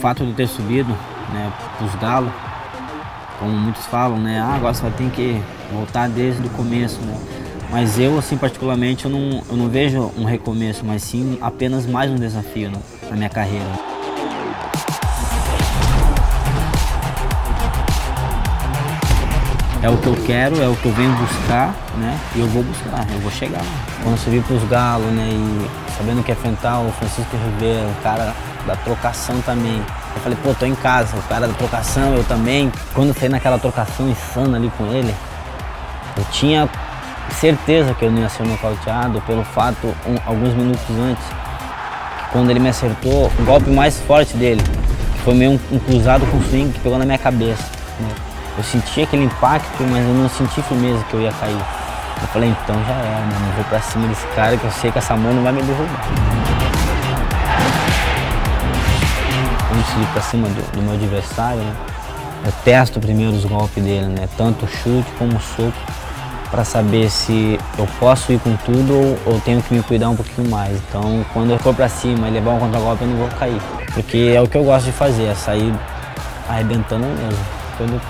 fato de ter subido né, os galos, como muitos falam, né? Ah, agora vai ter que voltar desde o começo, né? Mas eu, assim, particularmente, eu não, eu não vejo um recomeço, mas sim apenas mais um desafio né, na minha carreira. É o que eu quero, é o que eu venho buscar, né? E eu vou buscar, eu vou chegar. Quando eu subi para os galos, né? E sabendo que enfrentar o Francisco Ribeiro, o cara da trocação também. Eu falei, pô, tô em casa, o cara da trocação, eu também. Quando eu saí naquela trocação insana ali com ele, eu tinha certeza que eu não ia ser nocauteado pelo fato, um, alguns minutos antes, quando ele me acertou, o golpe mais forte dele, que foi meio um, um cruzado com swing que pegou na minha cabeça. Né? Eu senti aquele impacto, mas eu não senti firmeza que eu ia cair. Eu falei, então já é, mano, eu vou pra cima desse cara que eu sei que essa mão não vai me derrubar. Ir pra cima do, do meu adversário, né, eu testo primeiro os golpes dele, né? Tanto chute como soco, para saber se eu posso ir com tudo ou, ou, tenho que me cuidar um pouquinho mais. Então, quando eu for para cima e levar um contra-golpe, eu não vou cair. Porque é o que eu gosto de fazer, é sair arrebentando mesmo. Quando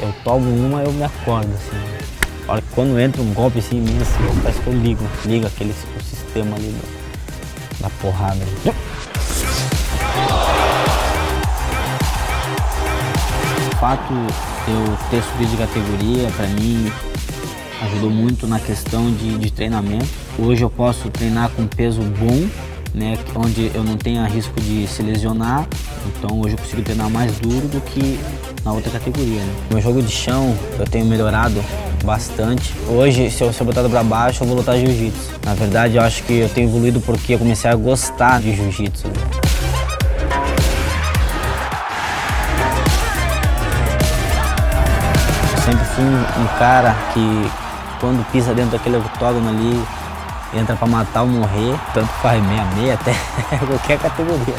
eu tomo uma, eu me acordo, assim. Olha, quando entra um golpe assim imenso, parece que eu ligo, ligo aquele sistema ali do, da porrada. Fato eu ter subido de categoria, para mim, ajudou muito na questão de, de treinamento. Hoje eu posso treinar com peso bom, né, onde eu não tenho risco de se lesionar. Então hoje eu consigo treinar mais duro do que na outra categoria. Né? Meu jogo de chão eu tenho melhorado bastante. Hoje, se eu ser botado para baixo, eu vou lutar jiu-jitsu. Na verdade, eu acho que eu tenho evoluído porque eu comecei a gostar de jiu-jitsu. Né? Fui um cara que quando pisa dentro daquele octógono ali, entra para matar ou morrer, tanto faz meia-meia até qualquer categoria.